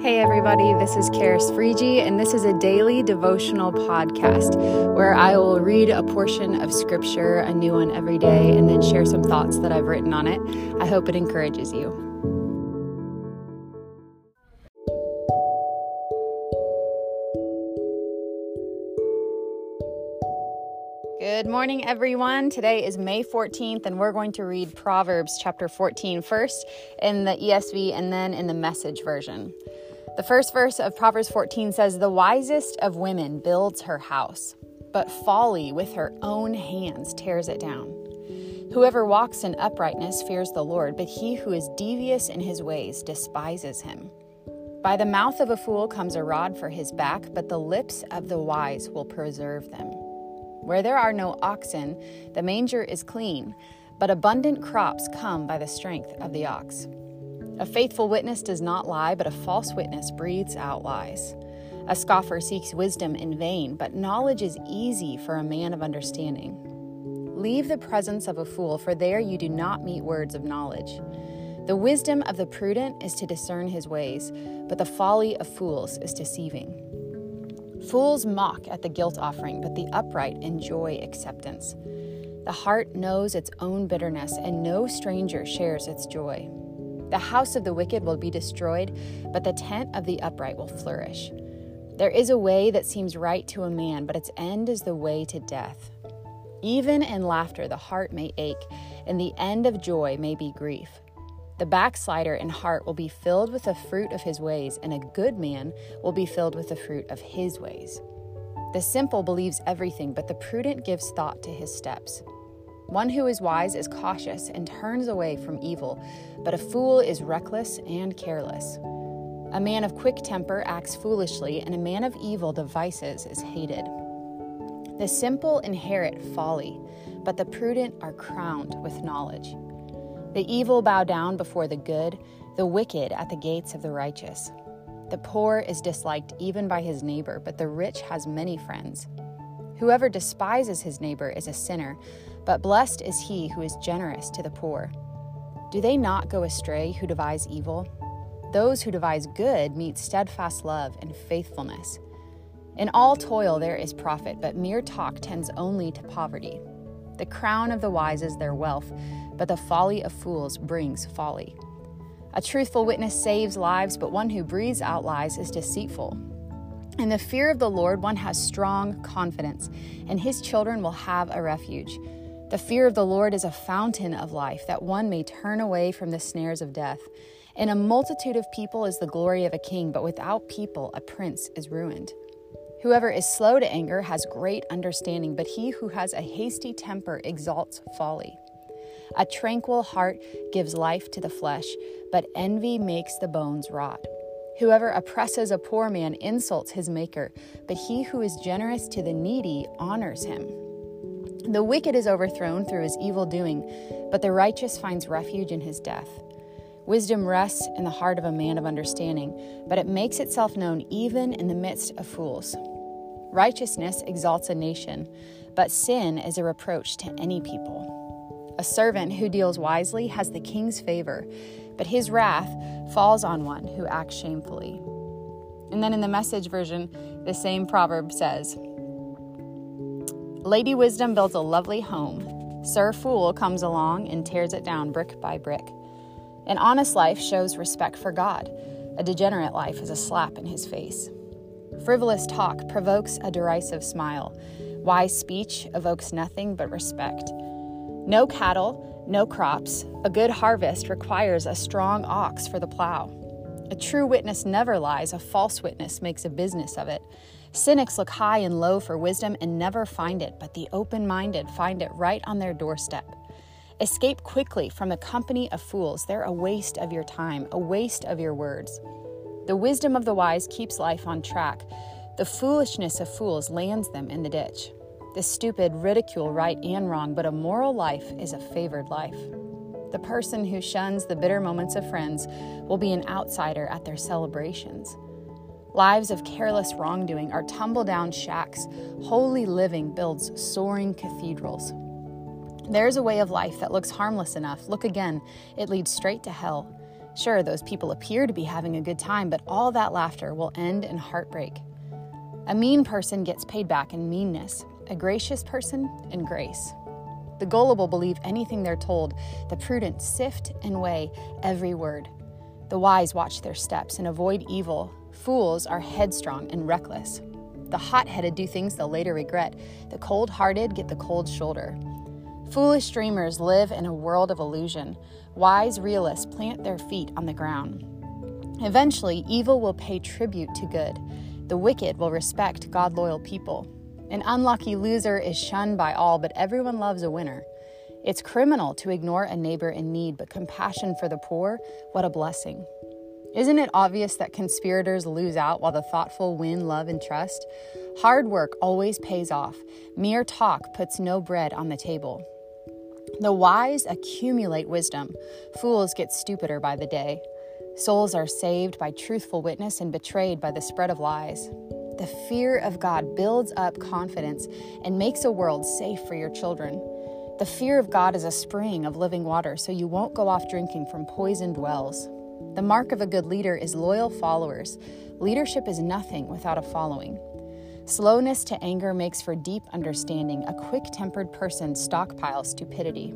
Hey, everybody, this is Karis Frigi, and this is a daily devotional podcast where I will read a portion of scripture, a new one every day, and then share some thoughts that I've written on it. I hope it encourages you. Good morning, everyone. Today is May 14th, and we're going to read Proverbs chapter 14 first in the ESV and then in the message version. The first verse of Proverbs 14 says, The wisest of women builds her house, but folly with her own hands tears it down. Whoever walks in uprightness fears the Lord, but he who is devious in his ways despises him. By the mouth of a fool comes a rod for his back, but the lips of the wise will preserve them. Where there are no oxen, the manger is clean, but abundant crops come by the strength of the ox. A faithful witness does not lie, but a false witness breathes out lies. A scoffer seeks wisdom in vain, but knowledge is easy for a man of understanding. Leave the presence of a fool, for there you do not meet words of knowledge. The wisdom of the prudent is to discern his ways, but the folly of fools is deceiving. Fools mock at the guilt offering, but the upright enjoy acceptance. The heart knows its own bitterness, and no stranger shares its joy. The house of the wicked will be destroyed, but the tent of the upright will flourish. There is a way that seems right to a man, but its end is the way to death. Even in laughter, the heart may ache, and the end of joy may be grief. The backslider in heart will be filled with the fruit of his ways, and a good man will be filled with the fruit of his ways. The simple believes everything, but the prudent gives thought to his steps. One who is wise is cautious and turns away from evil, but a fool is reckless and careless. A man of quick temper acts foolishly, and a man of evil devices is hated. The simple inherit folly, but the prudent are crowned with knowledge. The evil bow down before the good, the wicked at the gates of the righteous. The poor is disliked even by his neighbor, but the rich has many friends. Whoever despises his neighbor is a sinner, but blessed is he who is generous to the poor. Do they not go astray who devise evil? Those who devise good meet steadfast love and faithfulness. In all toil there is profit, but mere talk tends only to poverty. The crown of the wise is their wealth, but the folly of fools brings folly. A truthful witness saves lives, but one who breathes out lies is deceitful. In the fear of the Lord, one has strong confidence, and his children will have a refuge. The fear of the Lord is a fountain of life, that one may turn away from the snares of death. In a multitude of people is the glory of a king, but without people a prince is ruined. Whoever is slow to anger has great understanding, but he who has a hasty temper exalts folly. A tranquil heart gives life to the flesh, but envy makes the bones rot. Whoever oppresses a poor man insults his maker, but he who is generous to the needy honors him. The wicked is overthrown through his evil doing, but the righteous finds refuge in his death. Wisdom rests in the heart of a man of understanding, but it makes itself known even in the midst of fools. Righteousness exalts a nation, but sin is a reproach to any people. A servant who deals wisely has the king's favor, but his wrath falls on one who acts shamefully. And then in the message version, the same proverb says, Lady Wisdom builds a lovely home. Sir Fool comes along and tears it down brick by brick. An honest life shows respect for God. A degenerate life is a slap in his face. Frivolous talk provokes a derisive smile. Wise speech evokes nothing but respect. No cattle, no crops. A good harvest requires a strong ox for the plow. A true witness never lies, a false witness makes a business of it. Cynics look high and low for wisdom and never find it, but the open minded find it right on their doorstep. Escape quickly from the company of fools. They're a waste of your time, a waste of your words. The wisdom of the wise keeps life on track. The foolishness of fools lands them in the ditch. The stupid ridicule right and wrong, but a moral life is a favored life. The person who shuns the bitter moments of friends will be an outsider at their celebrations. Lives of careless wrongdoing are tumble down shacks. Holy living builds soaring cathedrals. There's a way of life that looks harmless enough. Look again, it leads straight to hell. Sure, those people appear to be having a good time, but all that laughter will end in heartbreak. A mean person gets paid back in meanness, a gracious person in grace. The gullible believe anything they're told, the prudent sift and weigh every word. The wise watch their steps and avoid evil. Fools are headstrong and reckless. The hot headed do things they'll later regret. The cold hearted get the cold shoulder. Foolish dreamers live in a world of illusion. Wise realists plant their feet on the ground. Eventually, evil will pay tribute to good. The wicked will respect God loyal people. An unlucky loser is shunned by all, but everyone loves a winner. It's criminal to ignore a neighbor in need, but compassion for the poor, what a blessing. Isn't it obvious that conspirators lose out while the thoughtful win love and trust? Hard work always pays off. Mere talk puts no bread on the table. The wise accumulate wisdom. Fools get stupider by the day. Souls are saved by truthful witness and betrayed by the spread of lies. The fear of God builds up confidence and makes a world safe for your children. The fear of God is a spring of living water, so you won't go off drinking from poisoned wells. The mark of a good leader is loyal followers. Leadership is nothing without a following. Slowness to anger makes for deep understanding. A quick tempered person stockpiles stupidity.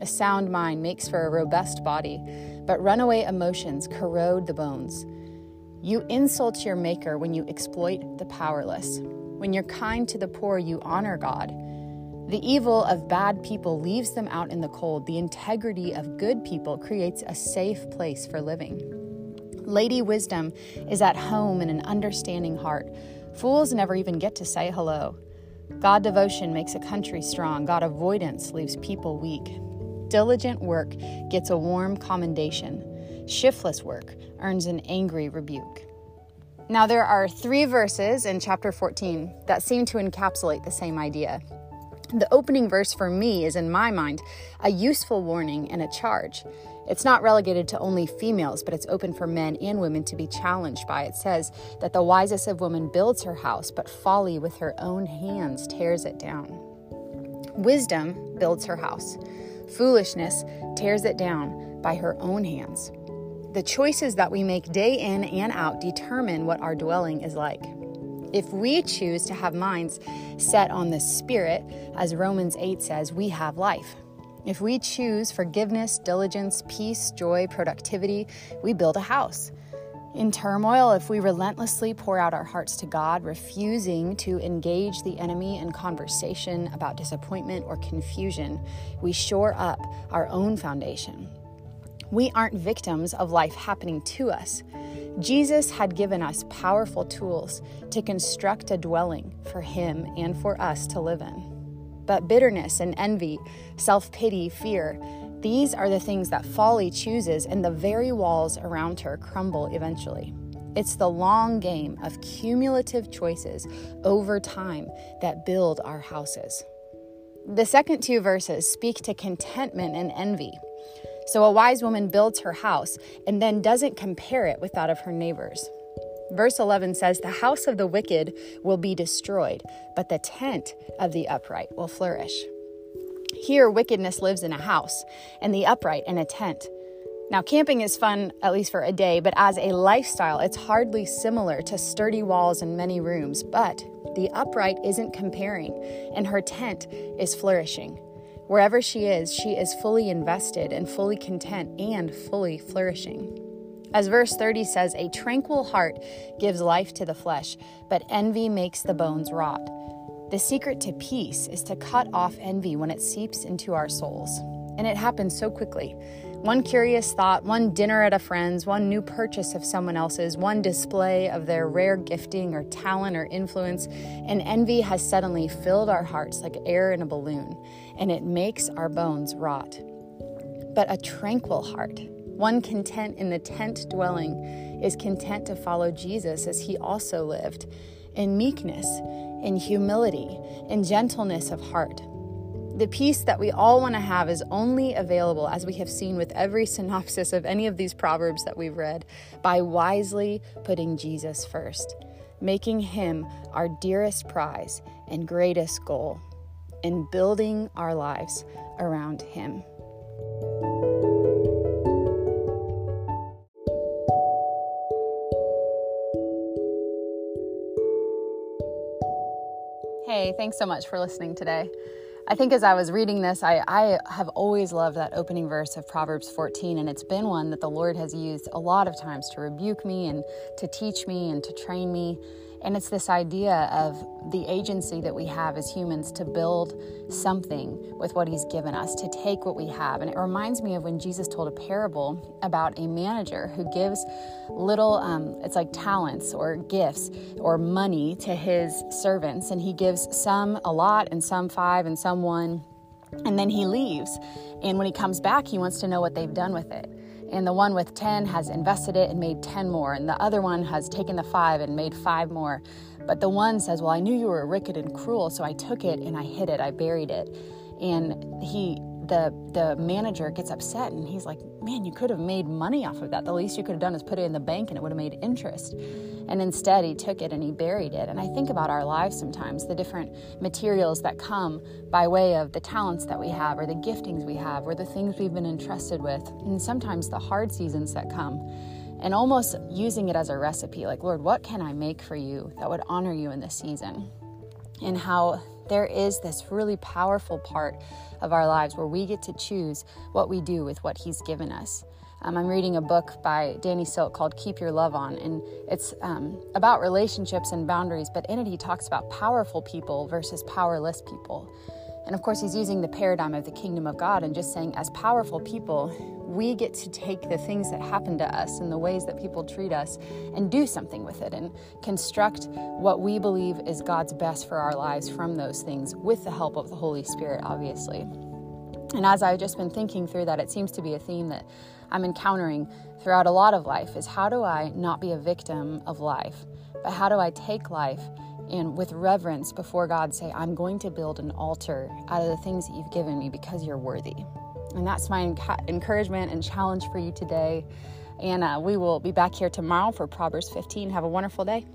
A sound mind makes for a robust body, but runaway emotions corrode the bones. You insult your Maker when you exploit the powerless. When you're kind to the poor, you honor God. The evil of bad people leaves them out in the cold. The integrity of good people creates a safe place for living. Lady wisdom is at home in an understanding heart. Fools never even get to say hello. God devotion makes a country strong. God avoidance leaves people weak. Diligent work gets a warm commendation. Shiftless work earns an angry rebuke. Now, there are three verses in chapter 14 that seem to encapsulate the same idea. The opening verse for me is, in my mind, a useful warning and a charge. It's not relegated to only females, but it's open for men and women to be challenged by. It says that the wisest of women builds her house, but folly with her own hands tears it down. Wisdom builds her house, foolishness tears it down by her own hands. The choices that we make day in and out determine what our dwelling is like. If we choose to have minds set on the Spirit, as Romans 8 says, we have life. If we choose forgiveness, diligence, peace, joy, productivity, we build a house. In turmoil, if we relentlessly pour out our hearts to God, refusing to engage the enemy in conversation about disappointment or confusion, we shore up our own foundation. We aren't victims of life happening to us. Jesus had given us powerful tools to construct a dwelling for Him and for us to live in. But bitterness and envy, self pity, fear, these are the things that folly chooses, and the very walls around her crumble eventually. It's the long game of cumulative choices over time that build our houses. The second two verses speak to contentment and envy. So a wise woman builds her house and then doesn't compare it with that of her neighbors. Verse 11 says, The house of the wicked will be destroyed, but the tent of the upright will flourish. Here, wickedness lives in a house, and the upright in a tent. Now, camping is fun, at least for a day, but as a lifestyle, it's hardly similar to sturdy walls and many rooms. But the upright isn't comparing, and her tent is flourishing. Wherever she is, she is fully invested and fully content and fully flourishing. As verse 30 says, a tranquil heart gives life to the flesh, but envy makes the bones rot. The secret to peace is to cut off envy when it seeps into our souls. And it happens so quickly. One curious thought, one dinner at a friend's, one new purchase of someone else's, one display of their rare gifting or talent or influence, and envy has suddenly filled our hearts like air in a balloon, and it makes our bones rot. But a tranquil heart, one content in the tent dwelling, is content to follow Jesus as he also lived, in meekness, in humility, in gentleness of heart the peace that we all want to have is only available, as we have seen with every synopsis of any of these proverbs that we've read, by wisely putting Jesus first, making him our dearest prize and greatest goal, and building our lives around him. Hey, thanks so much for listening today. I think as I was reading this, I, I have always loved that opening verse of Proverbs 14, and it's been one that the Lord has used a lot of times to rebuke me and to teach me and to train me and it's this idea of the agency that we have as humans to build something with what He's given us, to take what we have. And it reminds me of when Jesus told a parable about a manager who gives little, um, it's like talents or gifts or money to his servants. And he gives some a lot, and some five, and some one. And then he leaves. And when he comes back, he wants to know what they've done with it and the one with 10 has invested it and made 10 more, and the other one has taken the five and made five more. But the one says, Well, I knew you were wicked and cruel, so I took it and I hid it, I buried it. And he the the manager gets upset and he's like, "Man, you could have made money off of that. The least you could have done is put it in the bank and it would have made interest." And instead, he took it and he buried it. And I think about our lives sometimes, the different materials that come by way of the talents that we have or the giftings we have or the things we've been entrusted with, and sometimes the hard seasons that come. And almost using it as a recipe, like, Lord, what can I make for you that would honor you in this season? And how there is this really powerful part of our lives where we get to choose what we do with what He's given us. Um, I'm reading a book by Danny Silk called Keep Your Love On, and it's um, about relationships and boundaries, but in it, he talks about powerful people versus powerless people. And of course, he's using the paradigm of the kingdom of God and just saying, as powerful people, we get to take the things that happen to us and the ways that people treat us and do something with it and construct what we believe is God's best for our lives from those things with the help of the Holy Spirit, obviously. And as I've just been thinking through that, it seems to be a theme that I'm encountering throughout a lot of life is how do I not be a victim of life, but how do I take life and with reverence before God say, I'm going to build an altar out of the things that you've given me because you're worthy. And that's my encouragement and challenge for you today. And uh, we will be back here tomorrow for Proverbs 15. Have a wonderful day.